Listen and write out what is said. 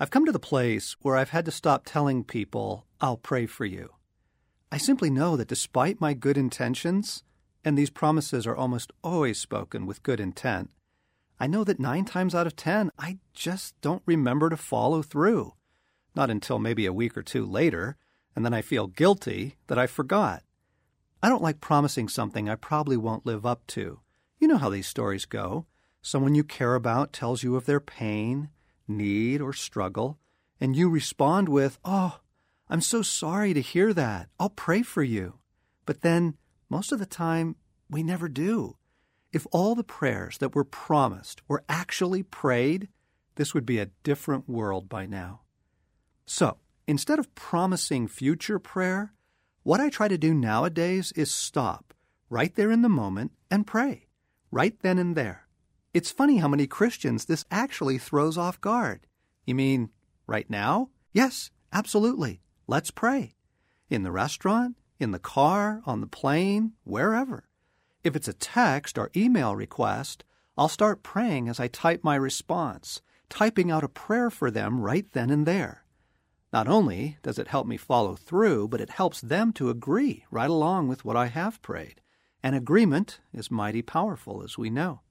I've come to the place where I've had to stop telling people, I'll pray for you. I simply know that despite my good intentions, and these promises are almost always spoken with good intent, I know that nine times out of ten, I just don't remember to follow through. Not until maybe a week or two later, and then I feel guilty that I forgot. I don't like promising something I probably won't live up to. You know how these stories go. Someone you care about tells you of their pain, need, or struggle, and you respond with, Oh, I'm so sorry to hear that. I'll pray for you. But then, most of the time, we never do. If all the prayers that were promised were actually prayed, this would be a different world by now. So, instead of promising future prayer, what I try to do nowadays is stop right there in the moment and pray, right then and there. It's funny how many Christians this actually throws off guard. You mean right now? Yes, absolutely. Let's pray. In the restaurant, in the car, on the plane, wherever. If it's a text or email request, I'll start praying as I type my response, typing out a prayer for them right then and there. Not only does it help me follow through, but it helps them to agree right along with what I have prayed. And agreement is mighty powerful, as we know.